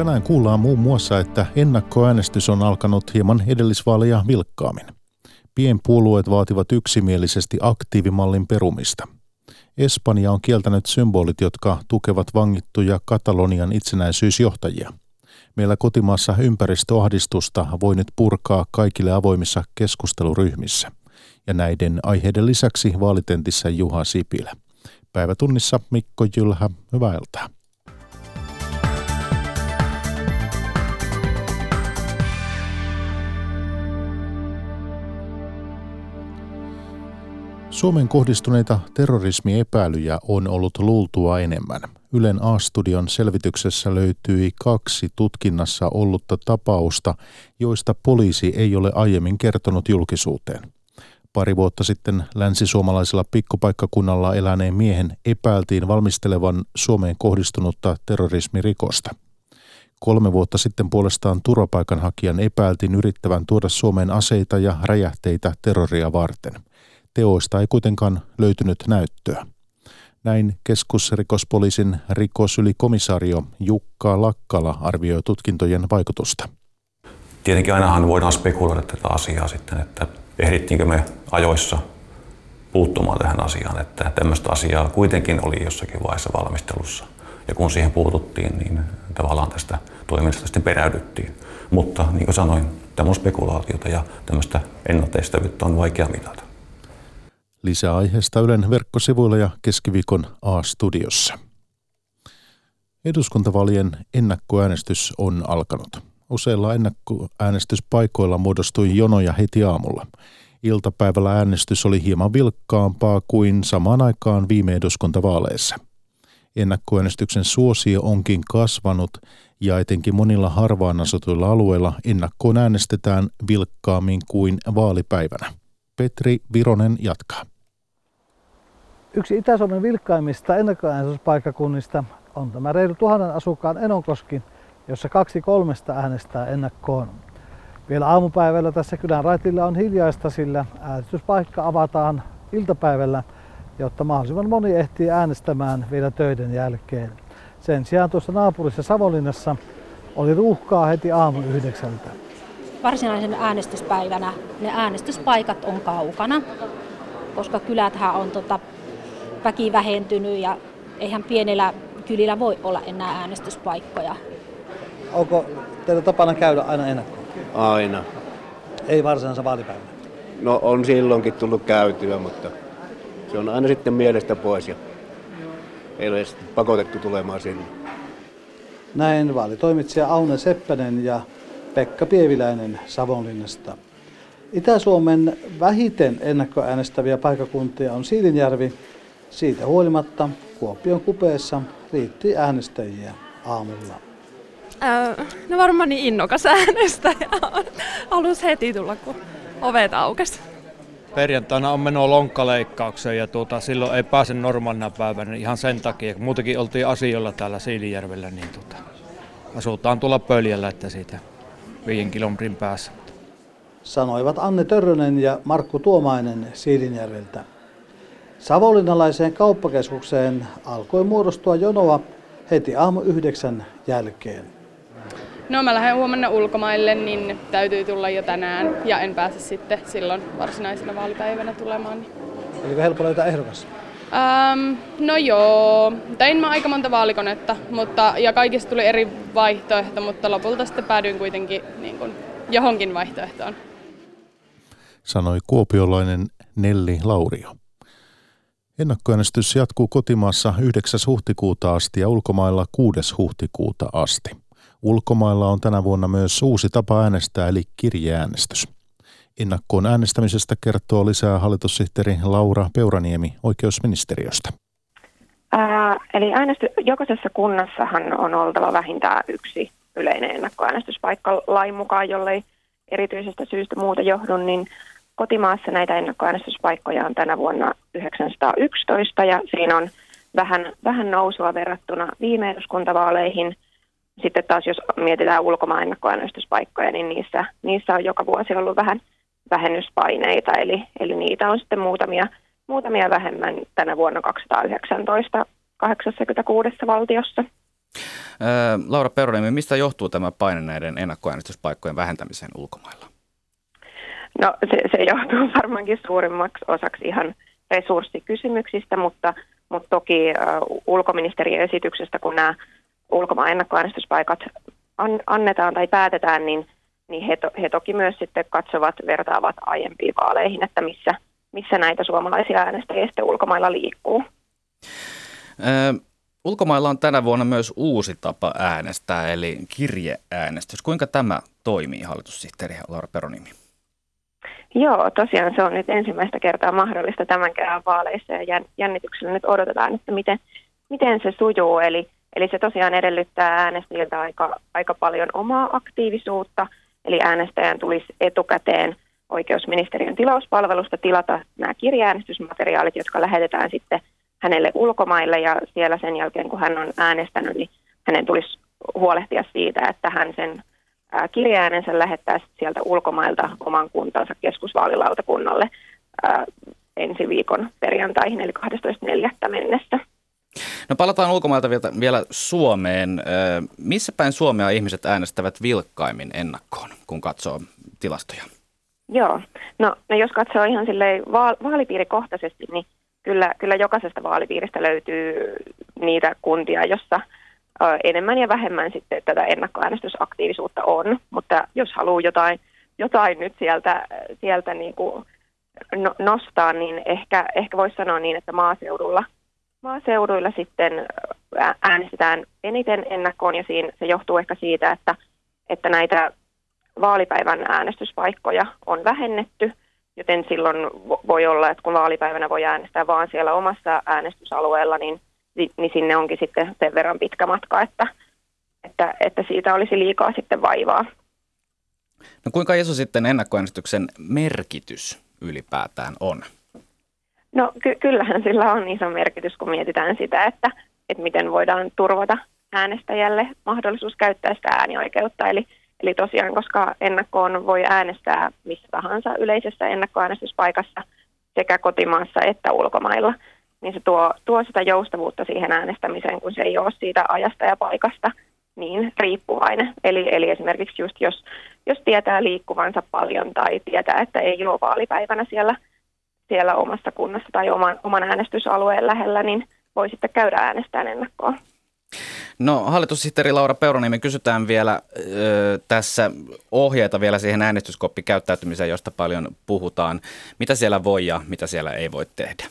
Tänään kuullaan muun muassa, että ennakkoäänestys on alkanut hieman edellisvaaleja vilkkaammin. Pienpuolueet vaativat yksimielisesti aktiivimallin perumista. Espanja on kieltänyt symbolit, jotka tukevat vangittuja Katalonian itsenäisyysjohtajia. Meillä kotimaassa ympäristöahdistusta voi nyt purkaa kaikille avoimissa keskusteluryhmissä. Ja näiden aiheiden lisäksi vaalitentissä Juha Sipilä. Päivätunnissa Mikko Jylhä, hyvää iltaa. Suomen kohdistuneita terrorismiepäilyjä on ollut luultua enemmän. Ylen A-studion selvityksessä löytyi kaksi tutkinnassa ollutta tapausta, joista poliisi ei ole aiemmin kertonut julkisuuteen. Pari vuotta sitten länsisuomalaisella pikkupaikkakunnalla eläneen miehen epäiltiin valmistelevan Suomeen kohdistunutta terrorismirikosta. Kolme vuotta sitten puolestaan turvapaikanhakijan epäiltiin yrittävän tuoda Suomeen aseita ja räjähteitä terroria varten – Teoista ei kuitenkaan löytynyt näyttöä. Näin keskusrikospoliisin rikosylikomissaario Jukka Lakkala arvioi tutkintojen vaikutusta. Tietenkin ainahan voidaan spekuloida tätä asiaa sitten, että ehdittiinkö me ajoissa puuttumaan tähän asiaan, että tämmöistä asiaa kuitenkin oli jossakin vaiheessa valmistelussa. Ja kun siihen puututtiin, niin tavallaan tästä toiminnasta sitten peräydyttiin. Mutta niin kuin sanoin, tämä on spekulaatiota ja tämmöistä ennalteistävyyttä on vaikea mitata. Lisää aiheesta Ylen verkkosivuilla ja keskiviikon A-studiossa. Eduskuntavalien ennakkoäänestys on alkanut. Useilla ennakkoäänestyspaikoilla muodostui jonoja heti aamulla. Iltapäivällä äänestys oli hieman vilkkaampaa kuin samaan aikaan viime eduskuntavaaleissa. Ennakkoäänestyksen suosio onkin kasvanut ja etenkin monilla harvaan asutuilla alueilla ennakkoon äänestetään vilkkaammin kuin vaalipäivänä. Petri Vironen jatkaa. Yksi Itä-Suomen vilkkaimmista ennakkoäänestyspaikkakunnista on tämä reilu tuhannen asukkaan Enonkoski, jossa kaksi kolmesta äänestää ennakkoon. Vielä aamupäivällä tässä kylän raitilla on hiljaista, sillä äänestyspaikka avataan iltapäivällä, jotta mahdollisimman moni ehtii äänestämään vielä töiden jälkeen. Sen sijaan tuossa naapurissa Savonlinnassa oli ruuhkaa heti aamu yhdeksältä. Varsinaisen äänestyspäivänä ne äänestyspaikat on kaukana, koska kyläthän on tota väki vähentynyt ja eihän pienellä kylillä voi olla enää äänestyspaikkoja. Onko teillä tapana käydä aina ennakkoon? Aina. Ei varsinaisessa vaalipäivänä? No on silloinkin tullut käytyä, mutta se on aina sitten mielestä pois ja ei ole sitten pakotettu tulemaan sinne. Näin vaalitoimitsija Aune Seppänen ja Pekka Pieviläinen Savonlinnasta. Itä-Suomen vähiten ennakkoäänestäviä paikakuntia on Siilinjärvi, siitä huolimatta Kuopion kupeessa riitti äänestäjiä aamulla. Öö, no varmaan niin innokas äänestäjä on. Halus heti tulla, kun ovet aukesi. Perjantaina on menoa lonkkaleikkaukseen ja tuota, silloin ei pääse normaalina päivänä ihan sen takia. Kun muutenkin oltiin asioilla täällä Siilijärvellä, niin tuota, asutaan tuolla pöljällä, että siitä viiden kilometrin päässä. Sanoivat Anne Törrönen ja Markku Tuomainen Siilinjärveltä. Savonlinnalaiseen kauppakeskukseen alkoi muodostua jonoa heti aamu yhdeksän jälkeen. No mä lähden huomenna ulkomaille, niin täytyy tulla jo tänään ja en pääse sitten silloin varsinaisena vaalipäivänä tulemaan. Niin. Oliko helppo löytää ehdokas? Ähm, no joo, tein mä aika monta vaalikonetta mutta, ja kaikista tuli eri vaihtoehto, mutta lopulta sitten päädyin kuitenkin niin kuin, johonkin vaihtoehtoon. Sanoi kuopiolainen Nelli Laurio. Ennakkoäänestys jatkuu kotimaassa 9. huhtikuuta asti ja ulkomailla 6. huhtikuuta asti. Ulkomailla on tänä vuonna myös uusi tapa äänestää eli kirjeäänestys. Ennakkoon äänestämisestä kertoo lisää hallitussihteeri Laura Peuraniemi oikeusministeriöstä. Ää, eli äänesty, jokaisessa kunnassahan on oltava vähintään yksi yleinen ennakkoäänestyspaikka lain mukaan, jollei erityisestä syystä muuta johdu, niin Kotimaassa näitä ennakkoäänestyspaikkoja on tänä vuonna 911 ja siinä on vähän, vähän nousua verrattuna viime eduskuntavaaleihin. Sitten taas jos mietitään ulkomaan ennakkoäänestyspaikkoja, niin niissä, niissä on joka vuosi ollut vähän vähennyspaineita, eli, eli niitä on sitten muutamia, muutamia vähemmän tänä vuonna 219 86 valtiossa. Laura Peroniemi, mistä johtuu tämä paine näiden ennakkoäänestyspaikkojen vähentämiseen ulkomailla? No se, se johtuu varmaankin suurimmaksi osaksi ihan resurssikysymyksistä, mutta, mutta toki uh, ulkoministeriön esityksestä, kun nämä ulkomaan ennakkoäänestyspaikat an, annetaan tai päätetään, niin, niin he, to, he toki myös sitten katsovat, vertaavat aiempiin vaaleihin, että missä, missä näitä suomalaisia äänestäjiä sitten ulkomailla liikkuu. Ö, ulkomailla on tänä vuonna myös uusi tapa äänestää, eli kirjeäänestys. Kuinka tämä toimii, hallitussihteeri Laura Peronimi? Joo, tosiaan se on nyt ensimmäistä kertaa mahdollista tämän kerran vaaleissa ja jännityksellä nyt odotetaan, että miten, miten se sujuu. Eli, eli se tosiaan edellyttää äänestäjiltä aika, aika paljon omaa aktiivisuutta, eli äänestäjän tulisi etukäteen oikeusministeriön tilauspalvelusta tilata nämä kirjaäänestysmateriaalit, jotka lähetetään sitten hänelle ulkomaille ja siellä sen jälkeen, kun hän on äänestänyt, niin hänen tulisi huolehtia siitä, että hän sen kirjaäänensä lähettää sieltä ulkomailta oman kuntansa keskusvaalilautakunnalle ensi viikon perjantaihin, eli 12.4. mennessä. No palataan ulkomailta vielä, vielä Suomeen. Missä päin Suomea ihmiset äänestävät vilkkaimmin ennakkoon, kun katsoo tilastoja? Joo, no, no jos katsoo ihan silleen vaalipiirikohtaisesti, niin kyllä, kyllä jokaisesta vaalipiiristä löytyy niitä kuntia, jossa enemmän ja vähemmän sitten tätä ennakkoäänestysaktiivisuutta on, mutta jos haluaa jotain, jotain nyt sieltä, sieltä niin kuin no, nostaa, niin ehkä, ehkä voisi sanoa niin, että maaseudulla, maaseuduilla sitten äänestetään eniten ennakkoon ja siinä, se johtuu ehkä siitä, että, että näitä vaalipäivän äänestyspaikkoja on vähennetty, joten silloin voi olla, että kun vaalipäivänä voi äänestää vaan siellä omassa äänestysalueella, niin niin sinne onkin sitten sen verran pitkä matka, että, että, että siitä olisi liikaa sitten vaivaa. No kuinka iso sitten ennakkoäänestyksen merkitys ylipäätään on? No ky- kyllähän sillä on iso merkitys, kun mietitään sitä, että, että miten voidaan turvata äänestäjälle mahdollisuus käyttää sitä äänioikeutta. Eli, eli tosiaan, koska ennakkoon voi äänestää missä tahansa yleisessä ennakkoäänestyspaikassa sekä kotimaassa että ulkomailla – niin se tuo, tuo sitä joustavuutta siihen äänestämiseen, kun se ei ole siitä ajasta ja paikasta niin riippuvainen. Eli, eli esimerkiksi just jos, jos tietää liikkuvansa paljon tai tietää, että ei ole vaalipäivänä siellä, siellä omassa kunnassa tai oman, oman äänestysalueen lähellä, niin voi sitten käydä äänestämään ennakkoon. No hallitussihteeri Laura Peuroniemi, kysytään vielä ö, tässä ohjeita vielä siihen äänestyskoppikäyttäytymiseen, josta paljon puhutaan. Mitä siellä voi ja mitä siellä ei voi tehdä?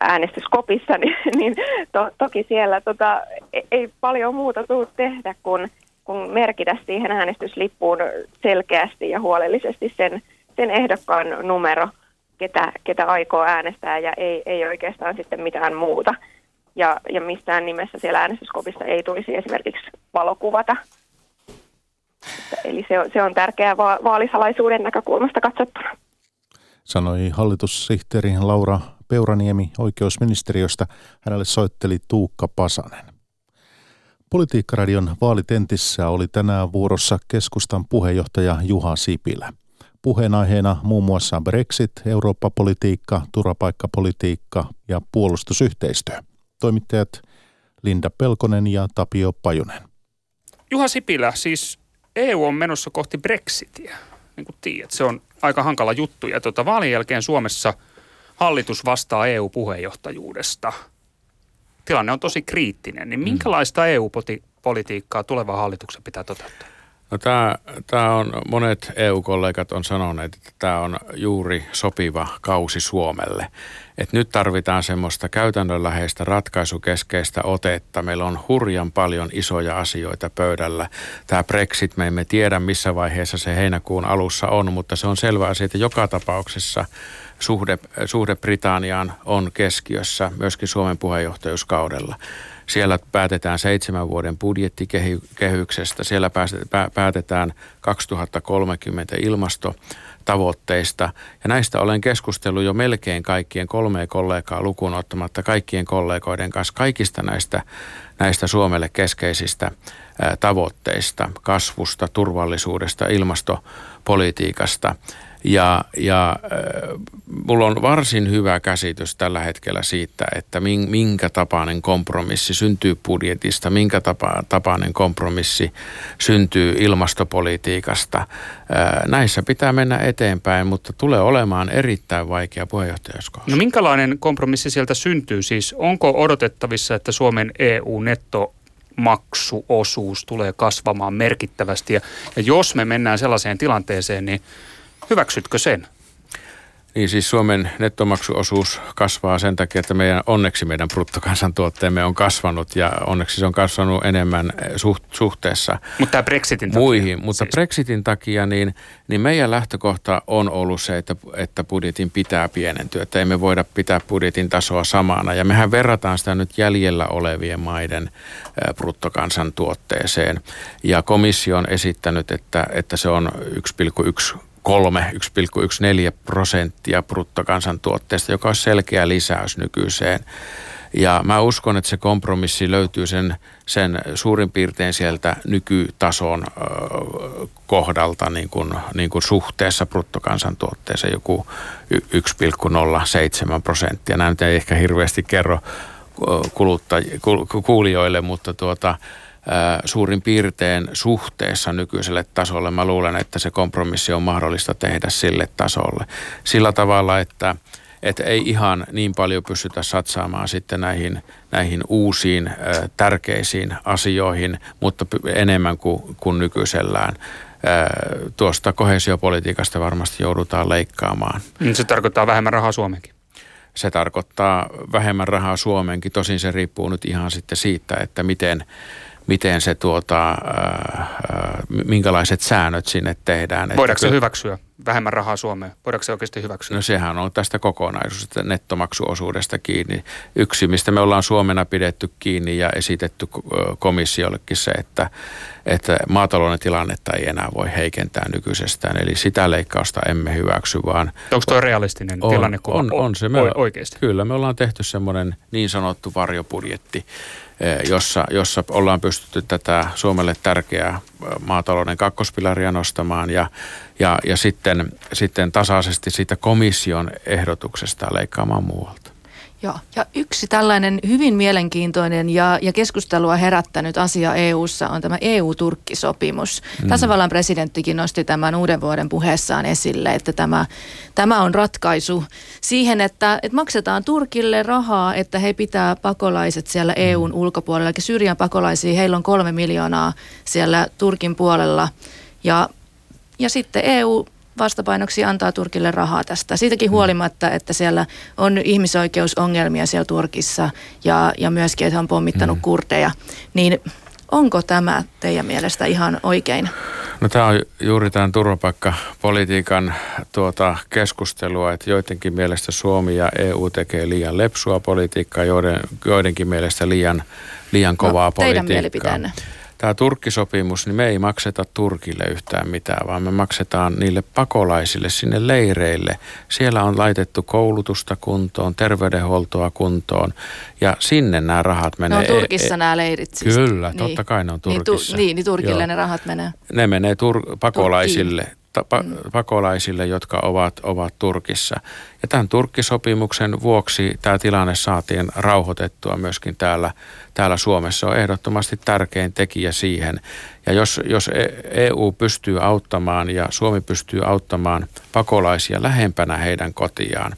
äänestyskopissa, niin, niin to, toki siellä tota, e, ei paljon muuta tule tehdä kuin, kuin merkitä siihen äänestyslippuun selkeästi ja huolellisesti sen, sen ehdokkaan numero, ketä, ketä aikoo äänestää ja ei, ei oikeastaan sitten mitään muuta. Ja, ja missään nimessä siellä äänestyskopissa ei tulisi esimerkiksi valokuvata. Eli se on, se on tärkeää va- vaalisalaisuuden näkökulmasta katsottuna. Sanoi hallitussihteeri Laura Peuraniemi oikeusministeriöstä. Hänelle soitteli Tuukka Pasanen. Politiikkaradion vaalitentissä oli tänään vuorossa keskustan puheenjohtaja Juha Sipilä. Puheenaiheena muun muassa Brexit, Eurooppa-politiikka, turvapaikkapolitiikka ja puolustusyhteistyö. Toimittajat Linda Pelkonen ja Tapio Pajunen. Juha Sipilä, siis EU on menossa kohti Brexitia. Niin kuin tiedät, se on aika hankala juttu. Ja tuota, vaalien jälkeen Suomessa – hallitus vastaa EU-puheenjohtajuudesta. Tilanne on tosi kriittinen. Niin minkälaista EU-politiikkaa tulevan hallituksen pitää toteuttaa? No tämä, tämä on, monet EU-kollegat on sanoneet, että tämä on juuri sopiva kausi Suomelle. Et nyt tarvitaan semmoista käytännönläheistä ratkaisukeskeistä otetta. Meillä on hurjan paljon isoja asioita pöydällä. Tämä Brexit, me emme tiedä missä vaiheessa se heinäkuun alussa on, mutta se on selvä asia, että joka tapauksessa suhde, suhde Britanniaan on keskiössä myöskin Suomen puheenjohtajuuskaudella. Siellä päätetään seitsemän vuoden budjettikehyksestä, siellä päätetään 2030 ilmastotavoitteista. Ja näistä olen keskustellut jo melkein kaikkien kolmeen kollegaa lukuun ottamatta kaikkien kollegoiden kanssa kaikista näistä, näistä Suomelle keskeisistä tavoitteista, kasvusta, turvallisuudesta, ilmastopolitiikasta. Ja, ja äh, mulla on varsin hyvä käsitys tällä hetkellä siitä, että minkä tapainen kompromissi syntyy budjetista, minkä tapa, tapainen kompromissi syntyy ilmastopolitiikasta. Äh, näissä pitää mennä eteenpäin, mutta tulee olemaan erittäin vaikea puheenjohtajuuskausi. No minkälainen kompromissi sieltä syntyy? Siis onko odotettavissa, että Suomen EU-netto maksuosuus tulee kasvamaan merkittävästi. Ja, ja jos me mennään sellaiseen tilanteeseen, niin hyväksytkö sen? Niin siis Suomen nettomaksuosuus kasvaa sen takia, että meidän, onneksi meidän bruttokansantuotteemme on kasvanut ja onneksi se on kasvanut enemmän eh, suht, suhteessa Mutta Brexitin takia, muihin. Mutta siis. Brexitin takia niin, niin meidän lähtökohta on ollut se, että, että budjetin pitää pienentyä, että emme voida pitää budjetin tasoa samana. Ja mehän verrataan sitä nyt jäljellä olevien maiden eh, bruttokansantuotteeseen. Ja komissio on esittänyt, että, että se on 1,1 1,14 prosenttia bruttokansantuotteesta, joka on selkeä lisäys nykyiseen. Ja mä uskon, että se kompromissi löytyy sen, sen suurin piirtein sieltä nykytason kohdalta niin kuin, niin kuin suhteessa bruttokansantuotteeseen joku 1,07 prosenttia. Nämä nyt ei ehkä hirveästi kerro kuluttaj- kuulijoille, mutta tuota, suurin piirtein suhteessa nykyiselle tasolle. Mä luulen, että se kompromissi on mahdollista tehdä sille tasolle. Sillä tavalla, että, että ei ihan niin paljon pystytä satsaamaan sitten näihin, näihin uusiin tärkeisiin asioihin, mutta enemmän kuin, kuin nykyisellään tuosta kohesiopolitiikasta varmasti joudutaan leikkaamaan. Niin se tarkoittaa vähemmän rahaa Suomenkin. Se tarkoittaa vähemmän rahaa Suomenkin, tosin se riippuu nyt ihan sitten siitä, että miten, miten se tuota, äh, minkälaiset säännöt sinne tehdään. Voidaanko se hyväksyä vähemmän rahaa Suomeen? Voidaanko se oikeasti hyväksyä? No sehän on tästä kokonaisuudesta, nettomaksuosuudesta kiinni. Yksi, mistä me ollaan Suomena pidetty kiinni ja esitetty komissiollekin se, että, että maatalouden tilannetta ei enää voi heikentää nykyisestään. Eli sitä leikkausta emme hyväksy, vaan... Onko tuo realistinen on, tilanne on, on, on se. Me, oikeasti? Kyllä, me ollaan tehty semmoinen niin sanottu varjobudjetti, Eh, jossa, jossa ollaan pystytty tätä Suomelle tärkeää maatalouden kakkospilaria nostamaan ja, ja, ja sitten, sitten tasaisesti siitä komission ehdotuksesta leikkaamaan muualta. Joo, ja yksi tällainen hyvin mielenkiintoinen ja, ja keskustelua herättänyt asia EU:ssa on tämä EU-Turkki-sopimus. Mm. Tasavallan presidenttikin nosti tämän uuden vuoden puheessaan esille, että tämä, tämä on ratkaisu siihen, että, että maksetaan Turkille rahaa, että he pitää pakolaiset siellä mm. EUn ulkopuolella. Eli Syyrian pakolaisia, heillä on kolme miljoonaa siellä Turkin puolella. Ja, ja sitten EU vastapainoksi antaa Turkille rahaa tästä. Siitäkin mm. huolimatta, että siellä on ihmisoikeusongelmia siellä Turkissa ja, ja myöskin, että on pommittanut mm. kurdeja, niin onko tämä teidän mielestä ihan oikein? No tämä on juuri tämän turvapaikkapolitiikan tuota keskustelua, että joidenkin mielestä Suomi ja EU tekee liian lepsua politiikkaa, joiden, joidenkin mielestä liian, liian no, kovaa no, politiikkaa. Teidän mielipiteenne tämä Turkkisopimus, niin me ei makseta Turkille yhtään mitään, vaan me maksetaan niille pakolaisille sinne leireille. Siellä on laitettu koulutusta kuntoon, terveydenhuoltoa kuntoon ja sinne nämä rahat menee. Ne on Turkissa e- nämä leirit siis. Kyllä, niin. totta kai ne on Turkissa. Niin, tu, niin, niin Turkille Joo. ne rahat menee. Ne menee tur- pakolaisille. Mm. pakolaisille, jotka ovat, ovat Turkissa. Ja tämän Turkkisopimuksen vuoksi tämä tilanne saatiin rauhoitettua myöskin täällä, täällä Suomessa. on ehdottomasti tärkein tekijä siihen. Ja jos, jos EU e pystyy auttamaan ja Suomi pystyy auttamaan pakolaisia lähempänä heidän kotiaan,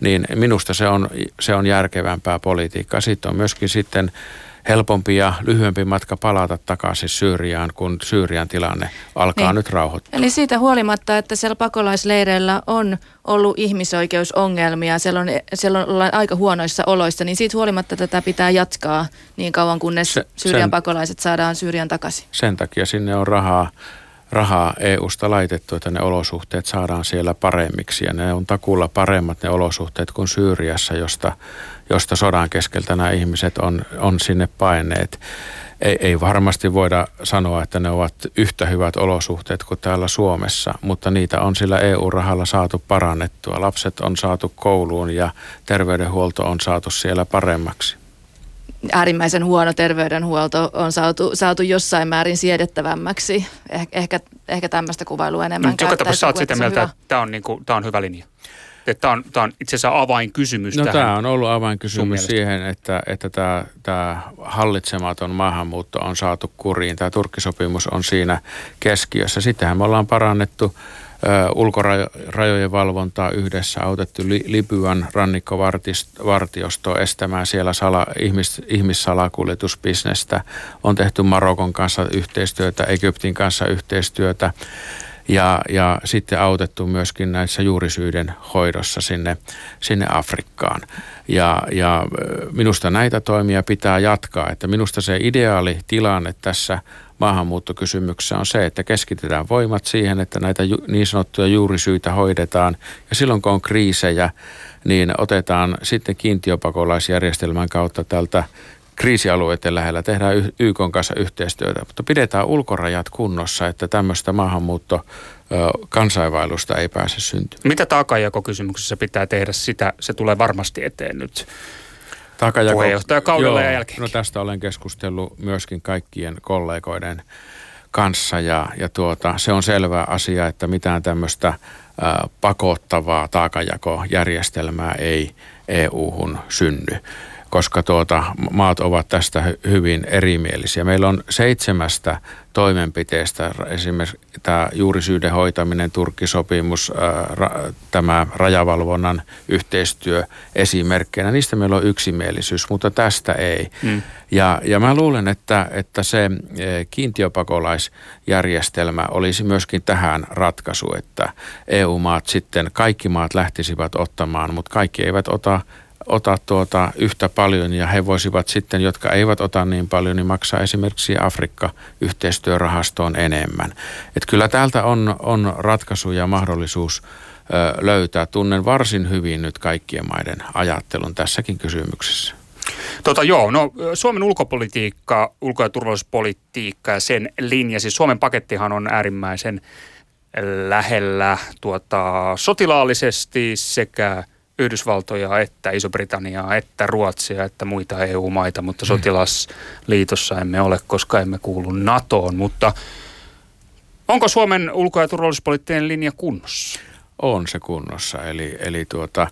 niin minusta se on, se on järkevämpää politiikkaa. Sitten on myöskin sitten helpompi ja lyhyempi matka palata takaisin Syyriaan, kun Syyrian tilanne alkaa niin. nyt rauhoittua. Eli siitä huolimatta, että siellä pakolaisleireillä on ollut ihmisoikeusongelmia, siellä, on, siellä ollaan aika huonoissa oloissa, niin siitä huolimatta tätä pitää jatkaa niin kauan, kunnes se, Syyrian sen, pakolaiset saadaan Syyrian takaisin. Sen takia sinne on rahaa rahaa EU-sta laitettu, että ne olosuhteet saadaan siellä paremmiksi. Ja ne on takulla paremmat ne olosuhteet kuin Syyriassa, josta, josta sodan keskeltä nämä ihmiset on, on sinne paineet. Ei, ei varmasti voida sanoa, että ne ovat yhtä hyvät olosuhteet kuin täällä Suomessa, mutta niitä on sillä EU-rahalla saatu parannettua. Lapset on saatu kouluun ja terveydenhuolto on saatu siellä paremmaksi. äärimmäisen huono terveydenhuolto on saatu, saatu jossain määrin siedettävämmäksi. Eh, ehkä, ehkä tämmöistä kuvailua enemmän no, Joka tapauksessa olet sitä mieltä, että tämä on, niin kuin, tämä on hyvä linja. Että tämä on, tämä on itse asiassa avainkysymys no, tähän. tämä on ollut avainkysymys siihen, että, että tämä, tämä hallitsematon maahanmuutto on saatu kuriin. Tämä Turkkisopimus on siinä keskiössä. Sittenhän me ollaan parannettu ulkorajojen valvontaa yhdessä, autettu Libyan rannikkovartiosto estämään siellä sala, ihmis, ihmissalakuljetusbisnestä. On tehty Marokon kanssa yhteistyötä, Egyptin kanssa yhteistyötä ja, ja sitten autettu myöskin näissä juurisyiden hoidossa sinne, sinne Afrikkaan. Ja, ja minusta näitä toimia pitää jatkaa, että minusta se ideaali tilanne tässä maahanmuuttokysymyksessä on se, että keskitetään voimat siihen, että näitä niin sanottuja juurisyitä hoidetaan. Ja silloin kun on kriisejä, niin otetaan sitten kiintiöpakolaisjärjestelmän kautta tältä kriisialueiden lähellä, tehdään YK kanssa yhteistyötä, mutta pidetään ulkorajat kunnossa, että tämmöistä maahanmuutto kansainvailusta ei pääse syntymään. Mitä taakanjakokysymyksessä pitää tehdä? Sitä, se tulee varmasti eteen nyt Takajako, puheenjohtajakaudella ja jälkeen. No tästä olen keskustellut myöskin kaikkien kollegoiden kanssa ja, ja tuota, se on selvä asia, että mitään tämmöistä pakottavaa taakanjakojärjestelmää ei EU-hun synny koska tuota, maat ovat tästä hyvin erimielisiä. Meillä on seitsemästä toimenpiteestä, esimerkiksi tämä juurisyyden hoitaminen, Turkkisopimus, tämä rajavalvonnan yhteistyö esimerkkeinä, niistä meillä on yksimielisyys, mutta tästä ei. Mm. Ja, ja mä luulen, että, että se kiintiöpakolaisjärjestelmä olisi myöskin tähän ratkaisu, että EU-maat sitten, kaikki maat lähtisivät ottamaan, mutta kaikki eivät ota ota tuota yhtä paljon ja he voisivat sitten, jotka eivät ota niin paljon, niin maksaa esimerkiksi Afrikka-yhteistyörahastoon enemmän. Et kyllä täältä on, on ratkaisu ja mahdollisuus ö, löytää. Tunnen varsin hyvin nyt kaikkien maiden ajattelun tässäkin kysymyksessä. Tota, joo, no Suomen ulkopolitiikka, ulko- ja turvallisuuspolitiikka ja sen linja, siis Suomen pakettihan on äärimmäisen lähellä tuota, sotilaallisesti sekä – Yhdysvaltoja, että Iso-Britanniaa, että Ruotsia, että muita EU-maita, mutta sotilasliitossa emme ole, koska emme kuulu NATOon. Mutta onko Suomen ulko- ja turvallisuuspoliittinen linja kunnossa? On se kunnossa, eli, eli tuota,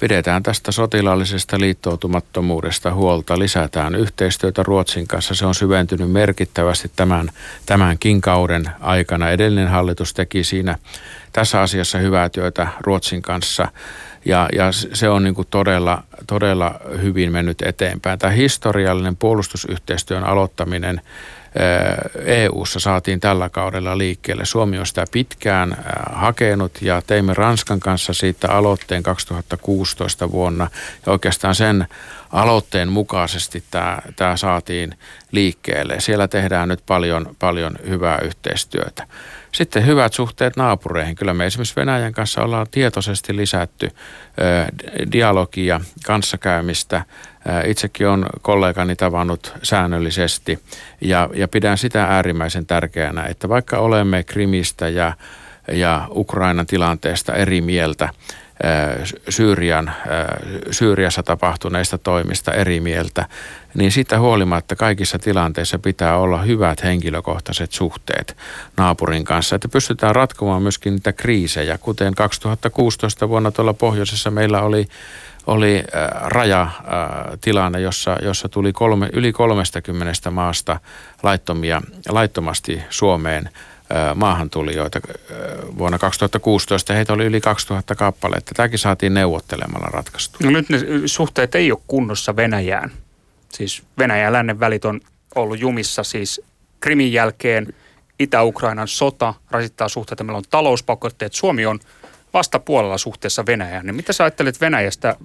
pidetään tästä sotilaallisesta liittoutumattomuudesta huolta, lisätään yhteistyötä Ruotsin kanssa. Se on syventynyt merkittävästi tämän, tämänkin kauden aikana. Edellinen hallitus teki siinä tässä asiassa hyvää työtä Ruotsin kanssa ja, ja se on niin kuin todella, todella hyvin mennyt eteenpäin. Tämä historiallinen puolustusyhteistyön aloittaminen EU-ssa saatiin tällä kaudella liikkeelle. Suomi on sitä pitkään hakenut ja teimme Ranskan kanssa siitä aloitteen 2016 vuonna. Ja oikeastaan sen aloitteen mukaisesti tämä, tämä saatiin liikkeelle. Siellä tehdään nyt paljon, paljon hyvää yhteistyötä. Sitten hyvät suhteet naapureihin. Kyllä me esimerkiksi Venäjän kanssa ollaan tietoisesti lisätty dialogia, kanssakäymistä. Itsekin on kollegani tavannut säännöllisesti ja, ja pidän sitä äärimmäisen tärkeänä, että vaikka olemme Krimistä ja, ja Ukrainan tilanteesta eri mieltä, Syyrian, Syyriassa tapahtuneista toimista eri mieltä, niin siitä huolimatta kaikissa tilanteissa pitää olla hyvät henkilökohtaiset suhteet naapurin kanssa, että pystytään ratkomaan myöskin niitä kriisejä, kuten 2016 vuonna tuolla pohjoisessa meillä oli oli rajatilanne, jossa, jossa tuli kolme, yli 30 maasta laittomia, laittomasti Suomeen maahantulijoita vuonna 2016. Heitä oli yli 2000 kappaletta. Tämäkin saatiin neuvottelemalla ratkaistu. No nyt ne suhteet ei ole kunnossa Venäjään. Siis Venäjän ja lännen välit on ollut jumissa siis Krimin jälkeen. Itä-Ukrainan sota rasittaa suhteita. Meillä on talouspakotteet. Suomi on vastapuolella suhteessa Venäjään. Niin mitä sä ajattelet Venäjästä?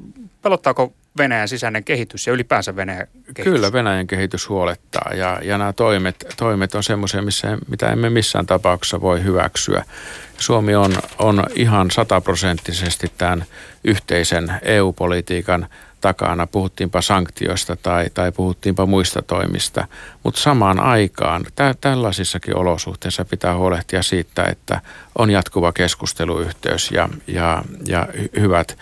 Pelottaako Venäjän sisäinen kehitys ja ylipäänsä Venäjän kehitys? Kyllä Venäjän kehitys huolettaa ja, ja nämä toimet, toimet on semmoisia, missä, mitä emme missään tapauksessa voi hyväksyä. Suomi on, on ihan sataprosenttisesti tämän yhteisen EU-politiikan takana, puhuttiinpa sanktioista tai, tai puhuttiinpa muista toimista. Mutta samaan aikaan tä, tällaisissakin olosuhteissa pitää huolehtia siitä, että on jatkuva keskusteluyhteys ja, ja, ja hyvät,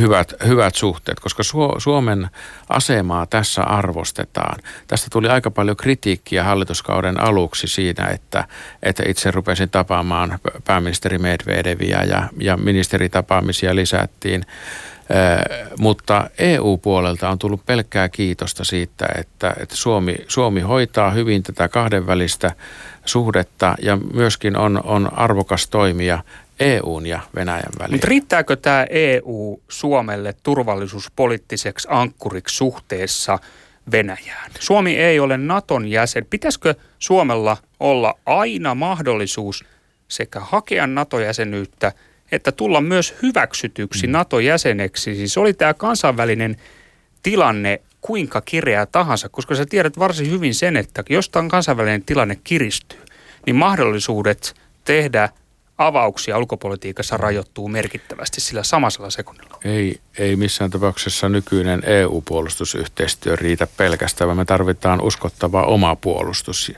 hyvät, hyvät suhteet, koska Suomen asemaa tässä arvostetaan. Tästä tuli aika paljon kritiikkiä hallituskauden aluksi siinä, että, että itse rupesin tapaamaan pääministeri Medvedeviä ja, ja ministeritapaamisia lisättiin. Mutta EU-puolelta on tullut pelkkää kiitosta siitä, että, että Suomi, Suomi hoitaa hyvin tätä kahdenvälistä suhdetta ja myöskin on, on arvokas toimija EUn ja Venäjän välillä. Mutta riittääkö tämä EU Suomelle turvallisuuspoliittiseksi ankkuriksi suhteessa Venäjään? Suomi ei ole Naton jäsen. Pitäisikö Suomella olla aina mahdollisuus sekä hakea NATO-jäsenyyttä että tulla myös hyväksytyksi mm. NATO-jäseneksi? Siis oli tämä kansainvälinen tilanne kuinka kireä tahansa, koska sä tiedät varsin hyvin sen, että jos tämä kansainvälinen tilanne kiristyy, niin mahdollisuudet tehdä – avauksia ulkopolitiikassa rajoittuu merkittävästi sillä samalla sekunnilla? Ei, ei missään tapauksessa nykyinen EU-puolustusyhteistyö riitä pelkästään, vaan me tarvitaan uskottava oma puolustus.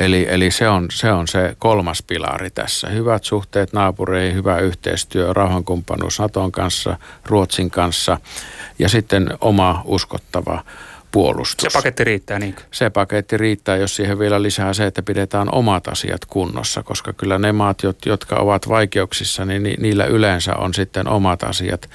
Eli, eli se, on, se on se kolmas pilari tässä. Hyvät suhteet naapureihin, hyvä yhteistyö, rauhankumppanuus Naton kanssa, Ruotsin kanssa ja sitten oma uskottava puolustus. Se paketti riittää, niin Se paketti riittää, jos siihen vielä lisää se, että pidetään omat asiat kunnossa, koska kyllä ne maat, jotka ovat vaikeuksissa, niin niillä yleensä on sitten omat asiat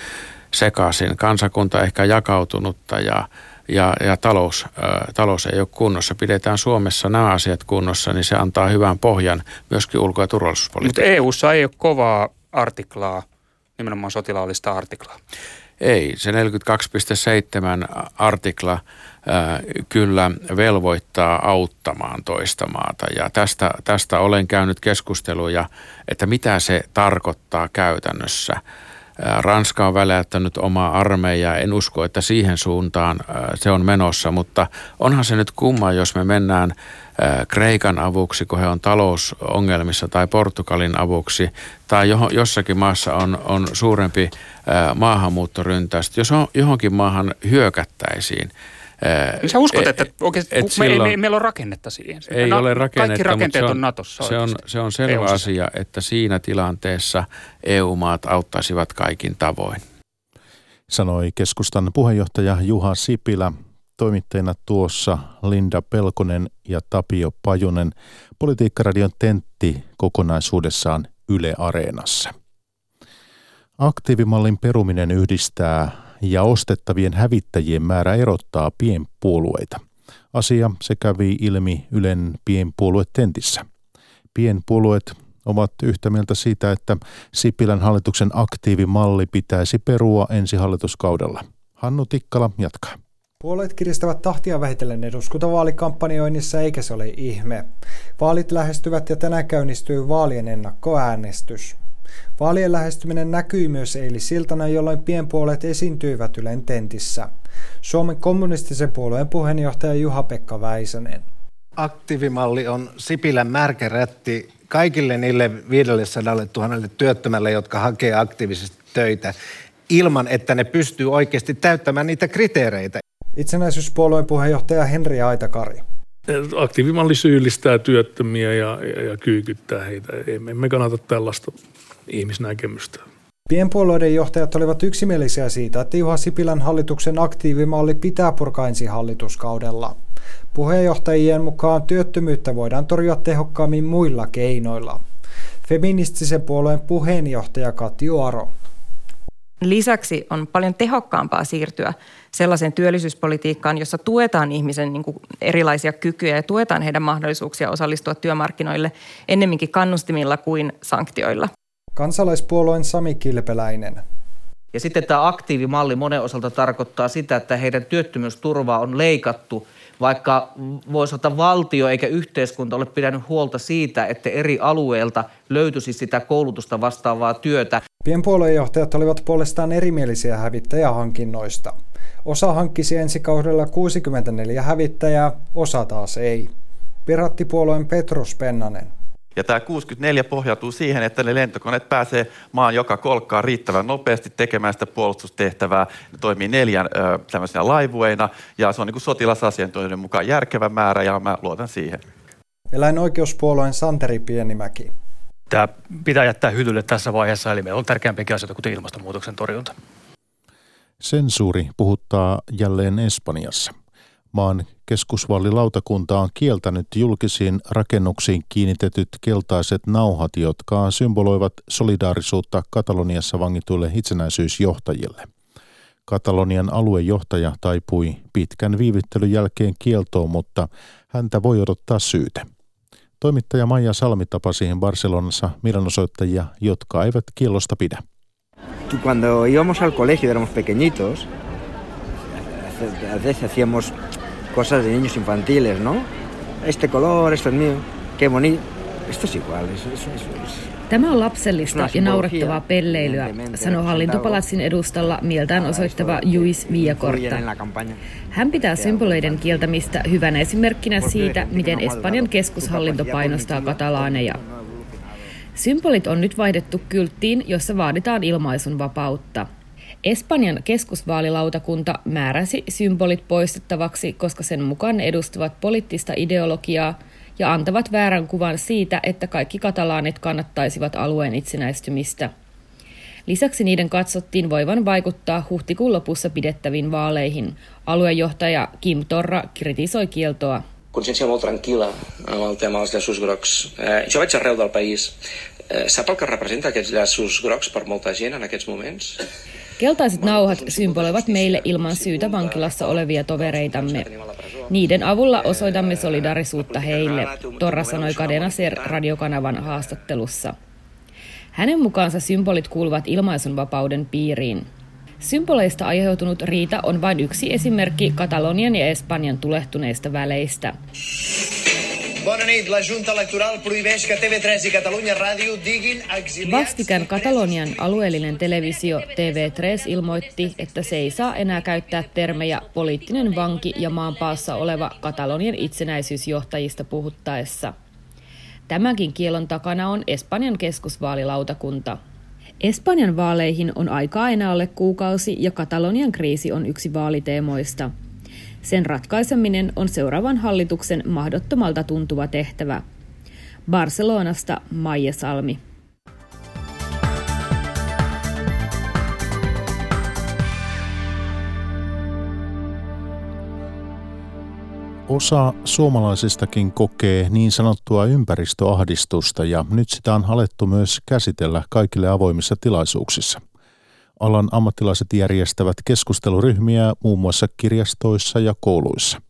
sekaisin. Kansakunta ehkä jakautunutta ja, ja, ja talous, ä, talous ei ole kunnossa. Pidetään Suomessa nämä asiat kunnossa, niin se antaa hyvän pohjan myöskin ulko- ja turvallisuuspolitiikkaan. Mutta EUssa ei ole kovaa artiklaa, nimenomaan sotilaallista artiklaa. Ei, se 42.7 artikla ää, kyllä velvoittaa auttamaan toista maata ja tästä, tästä olen käynyt keskusteluja, että mitä se tarkoittaa käytännössä. Ranska on väläyttänyt omaa armeijaa. En usko, että siihen suuntaan se on menossa, mutta onhan se nyt kumma, jos me mennään Kreikan avuksi, kun he on talousongelmissa, tai Portugalin avuksi, tai jossakin maassa on, on suurempi maahanmuuttoryntäys. Jos on, johonkin maahan hyökättäisiin, sä uskot, että oikeasti et me, silloin, ei, meillä on rakennetta siihen? Ei Na, ole rakennetta, Kaikki rakenteet on, on Natossa se on, se on selvä EU-ssa. asia, että siinä tilanteessa EU-maat auttaisivat kaikin tavoin. Sanoi keskustan puheenjohtaja Juha Sipilä. Toimittajina tuossa Linda Pelkonen ja Tapio Pajunen. Politiikkaradion tentti kokonaisuudessaan Yle Areenassa. Aktiivimallin peruminen yhdistää ja ostettavien hävittäjien määrä erottaa pienpuolueita. Asia se kävi ilmi Ylen pienpuoluetentissä. Pienpuolueet ovat yhtä mieltä siitä, että Sipilän hallituksen aktiivimalli pitäisi perua ensi hallituskaudella. Hannu Tikkala jatkaa. Puolueet kiristävät tahtia vähitellen eduskuntavaalikampanjoinnissa, eikä se ole ihme. Vaalit lähestyvät ja tänään käynnistyy vaalien ennakkoäänestys. Vaalien lähestyminen näkyi myös eilisiltana, jolloin pienpuolet esiintyivät Ylen tentissä. Suomen kommunistisen puolueen puheenjohtaja Juha-Pekka Väisänen. Aktiivimalli on Sipilän märkärätti kaikille niille 500 000 työttömälle, jotka hakee aktiivisesti töitä, ilman että ne pystyy oikeasti täyttämään niitä kriteereitä. Itsenäisyyspuolueen puheenjohtaja Henri Aitakari. Aktiivimalli syyllistää työttömiä ja, ja, ja kyykyttää heitä. Emme kannata tällaista ihmisnäkemystä. Pienpuolueiden johtajat olivat yksimielisiä siitä, että Juha Sipilän hallituksen aktiivimalli pitää purkaa ensi hallituskaudella. Puheenjohtajien mukaan työttömyyttä voidaan torjua tehokkaammin muilla keinoilla. Feministisen puolueen puheenjohtaja Kati Aro. Lisäksi on paljon tehokkaampaa siirtyä sellaiseen työllisyyspolitiikkaan, jossa tuetaan ihmisen niin kuin erilaisia kykyjä ja tuetaan heidän mahdollisuuksia osallistua työmarkkinoille ennemminkin kannustimilla kuin sanktioilla. Kansalaispuolueen Sami Kilpeläinen. Ja sitten tämä aktiivimalli monen osalta tarkoittaa sitä, että heidän työttömyysturvaa on leikattu, vaikka voisi ottaa valtio eikä yhteiskunta ole pitänyt huolta siitä, että eri alueilta löytyisi sitä koulutusta vastaavaa työtä. Pienpuoluejohtajat olivat puolestaan erimielisiä hävittäjähankinnoista. Osa hankkisi ensi kaudella 64 hävittäjää, osa taas ei. Pirattipuolueen Petrus Pennanen. Ja tämä 64 pohjautuu siihen, että ne lentokoneet pääsee maan joka kolkkaan riittävän nopeasti tekemään sitä puolustustehtävää. Ne toimii neljän ö, tämmöisenä laivueina ja se on niin kuin sotilasasiantuntijoiden mukaan järkevä määrä ja mä luotan siihen. Eläinoikeuspuolueen Santeri Pienimäki. Tämä pitää jättää hyllylle tässä vaiheessa, eli meillä on tärkeämpiäkin asioita, kuten ilmastonmuutoksen torjunta. Sensuuri puhuttaa jälleen Espanjassa. Maan keskusvaalilautakunta on kieltänyt julkisiin rakennuksiin kiinnitetyt keltaiset nauhat, jotka symboloivat solidaarisuutta Kataloniassa vangituille itsenäisyysjohtajille. Katalonian aluejohtaja taipui pitkän viivyttelyn jälkeen kieltoon, mutta häntä voi odottaa syyte. Toimittaja Maija Salmi tapasi Barcelonassa mielenosoittajia, jotka eivät kiellosta pidä. Cuando íbamos al colegio, éramos pequeñitos, a veces hacíamos cosas de niños infantiles, ¿no? Este color, esto es mío, qué bonito. Esto es igual, eso, eso, eso, Tämä on lapsellista ja naurettavaa pelleilyä, sanoi hallintopalatsin edustalla mieltään osoittava Juis Villacorta. Hän pitää symboleiden kieltämistä hyvänä esimerkkinä siitä, miten Espanjan keskushallinto painostaa katalaaneja. Symbolit on nyt vaihdettu kylttiin, jossa vaaditaan ilmaisun vapautta. Espanjan keskusvaalilautakunta määräsi symbolit poistettavaksi, koska sen mukaan ne edustavat poliittista ideologiaa ja antavat väärän kuvan siitä, että kaikki katalaanit kannattaisivat alueen itsenäistymistä. Lisäksi niiden katsottiin voivan vaikuttaa huhtikuun lopussa pidettäviin vaaleihin. Aluejohtaja Kim Torra kritisoi kieltoa. Consciència molt tranquil·la amb el tema dels llaços grocs. Eh, jo vaig arreu del país. Eh, sap el que representa aquests llaços grocs per molta gent en aquests moments? Keltaiset nauhat symboloivat meille ilman syytä vankilassa olevia tovereitamme. Niiden avulla osoitamme solidarisuutta heille, Torra sanoi Kadena Ser radiokanavan haastattelussa. Hänen mukaansa symbolit kuuluvat ilmaisunvapauden piiriin. Symboleista aiheutunut riita on vain yksi esimerkki Katalonian ja Espanjan tulehtuneista väleistä. Bona nit. La Junta Electoral prohibeix que TV3 i Catalunya Ràdio diguin exiliats... Vastikään Katalonian alueellinen televisio TV3 ilmoitti, että se ei saa enää käyttää termejä poliittinen vanki ja maanpaassa oleva Katalonian itsenäisyysjohtajista puhuttaessa. Tämänkin kielon takana on Espanjan keskusvaalilautakunta. Espanjan vaaleihin on aikaa enää alle kuukausi ja Katalonian kriisi on yksi vaaliteemoista – sen ratkaiseminen on seuraavan hallituksen mahdottomalta tuntuva tehtävä. Barcelonasta Maija Salmi. Osa suomalaisistakin kokee niin sanottua ympäristöahdistusta ja nyt sitä on alettu myös käsitellä kaikille avoimissa tilaisuuksissa – Alan ammattilaiset järjestävät keskusteluryhmiä muun muassa kirjastoissa ja kouluissa.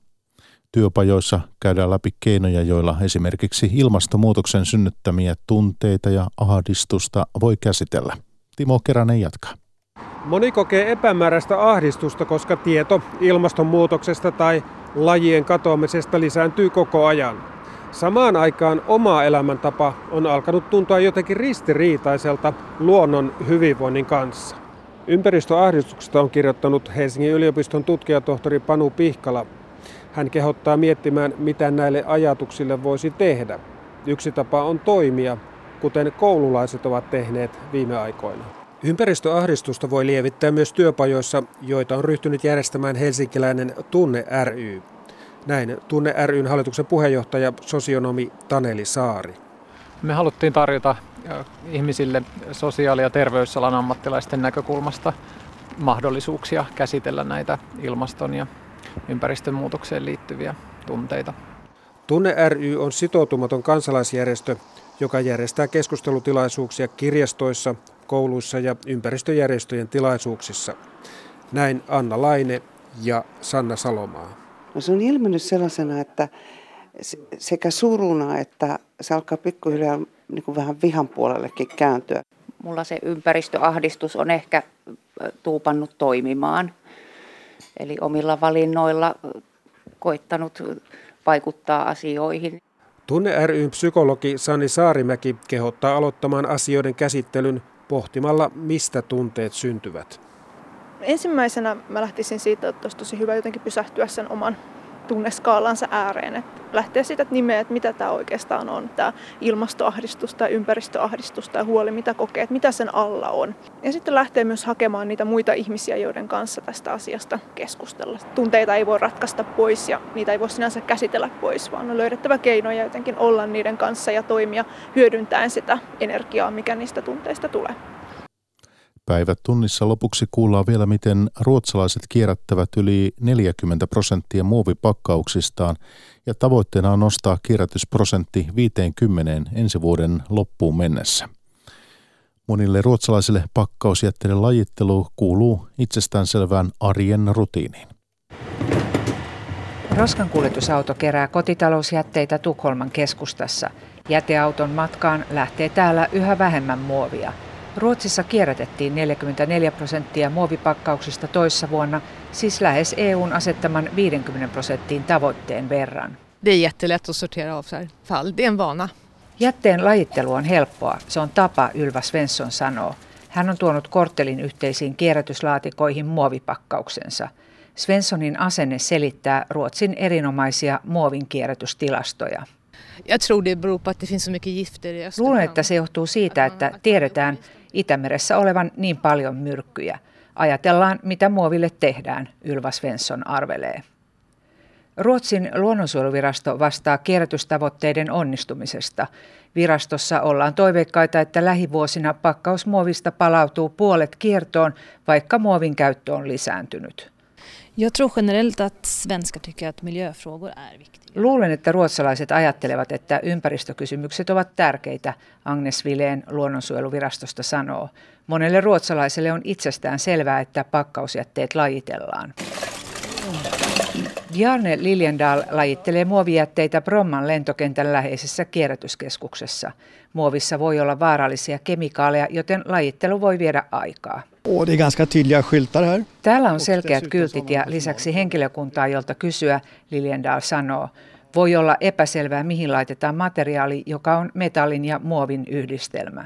Työpajoissa käydään läpi keinoja, joilla esimerkiksi ilmastonmuutoksen synnyttämiä tunteita ja ahdistusta voi käsitellä. Timo Keränen jatkaa. Moni kokee epämääräistä ahdistusta, koska tieto ilmastonmuutoksesta tai lajien katoamisesta lisääntyy koko ajan. Samaan aikaan oma elämäntapa on alkanut tuntua jotenkin ristiriitaiselta luonnon hyvinvoinnin kanssa. Ympäristöahdistuksesta on kirjoittanut Helsingin yliopiston tutkijatohtori Panu Pihkala. Hän kehottaa miettimään, mitä näille ajatuksille voisi tehdä. Yksi tapa on toimia, kuten koululaiset ovat tehneet viime aikoina. Ympäristöahdistusta voi lievittää myös työpajoissa, joita on ryhtynyt järjestämään helsinkiläinen Tunne ry. Näin Tunne ryn hallituksen puheenjohtaja sosionomi Taneli Saari. Me haluttiin tarjota ihmisille sosiaali- ja terveysalan ammattilaisten näkökulmasta mahdollisuuksia käsitellä näitä ilmaston ja ympäristön muutokseen liittyviä tunteita. Tunne ry on sitoutumaton kansalaisjärjestö, joka järjestää keskustelutilaisuuksia kirjastoissa, kouluissa ja ympäristöjärjestöjen tilaisuuksissa. Näin Anna Laine ja Sanna Salomaa. No se on ilmennyt sellaisena, että sekä suruna että se alkaa pikkuhiljaa niin kuin vähän vihan puolellekin kääntyä. Mulla se ympäristöahdistus on ehkä tuupannut toimimaan. Eli omilla valinnoilla koittanut vaikuttaa asioihin. Tunne ryn psykologi Sani Saarimäki kehottaa aloittamaan asioiden käsittelyn pohtimalla, mistä tunteet syntyvät. Ensimmäisenä mä lähtisin siitä, että olisi tosi hyvä jotenkin pysähtyä sen oman tunneskaalansa ääreen. Että lähtee siitä, että nimeä, että mitä tämä oikeastaan on, tämä ilmastoahdistus tai ympäristöahdistus tai huoli, mitä kokee, että mitä sen alla on. Ja sitten lähtee myös hakemaan niitä muita ihmisiä, joiden kanssa tästä asiasta keskustella. Tunteita ei voi ratkaista pois ja niitä ei voi sinänsä käsitellä pois, vaan on löydettävä keinoja jotenkin olla niiden kanssa ja toimia hyödyntäen sitä energiaa, mikä niistä tunteista tulee. Päivät tunnissa lopuksi kuullaan vielä, miten ruotsalaiset kierrättävät yli 40 prosenttia muovipakkauksistaan ja tavoitteena on nostaa kierrätysprosentti 50 ensi vuoden loppuun mennessä. Monille ruotsalaisille pakkausjätteiden lajittelu kuuluu itsestäänselvään arjen rutiiniin. Roskankuljetusauto kerää kotitalousjätteitä Tukholman keskustassa. Jäteauton matkaan lähtee täällä yhä vähemmän muovia – Ruotsissa kierrätettiin 44 prosenttia muovipakkauksista toissa vuonna, siis lähes EUn asettaman 50 prosenttiin tavoitteen verran. Det är jättelätt att sortera avfall. Det är en vana. Jätteen lajittelu on helppoa. Se on tapa, Ylva Svensson sanoo. Hän on tuonut korttelin yhteisiin kierrätyslaatikoihin muovipakkauksensa. Svenssonin asenne selittää Ruotsin erinomaisia muovin kierrätystilastoja. Luulen, että se johtuu siitä, että tiedetään Itämeressä olevan niin paljon myrkkyjä. Ajatellaan, mitä muoville tehdään, Ylva Svensson arvelee. Ruotsin luonnonsuojeluvirasto vastaa kierrätystavoitteiden onnistumisesta. Virastossa ollaan toiveikkaita, että lähivuosina pakkausmuovista palautuu puolet kiertoon, vaikka muovin käyttö on lisääntynyt. Jag tror generellt att svenskar tycker att miljöfrågor är viktiga. Luulen, että ruotsalaiset ajattelevat, että ympäristökysymykset ovat tärkeitä, Agnes Vileen luonnonsuojeluvirastosta sanoo. Monelle ruotsalaiselle on itsestään selvää, että pakkausjätteet lajitellaan. Jarne Liljendal lajittelee muovijätteitä Bromman lentokentän läheisessä kierrätyskeskuksessa. Muovissa voi olla vaarallisia kemikaaleja, joten lajittelu voi viedä aikaa. Och det är ganska tydliga skyltar här. Täällä on selkeät kyltit ja lisäksi henkilökuntaa, jolta kysyä, Liljendal sanoo. Voi olla epäselvää, mihin laitetaan materiaali, joka on metallin ja muovin yhdistelmä.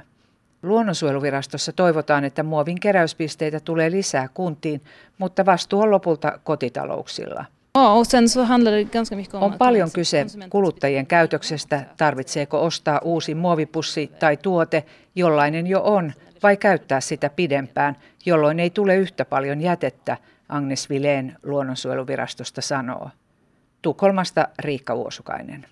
Luonnonsuojeluvirastossa toivotaan, että muovin keräyspisteitä tulee lisää kuntiin, mutta vastuu on lopulta kotitalouksilla. On paljon kyse kuluttajien käytöksestä, tarvitseeko ostaa uusi muovipussi tai tuote, jollainen jo on, vai käyttää sitä pidempään, jolloin ei tule yhtä paljon jätettä, Agnes Vileen luonnonsuojeluvirastosta sanoo. Tukholmasta Riikka Vuosukainen.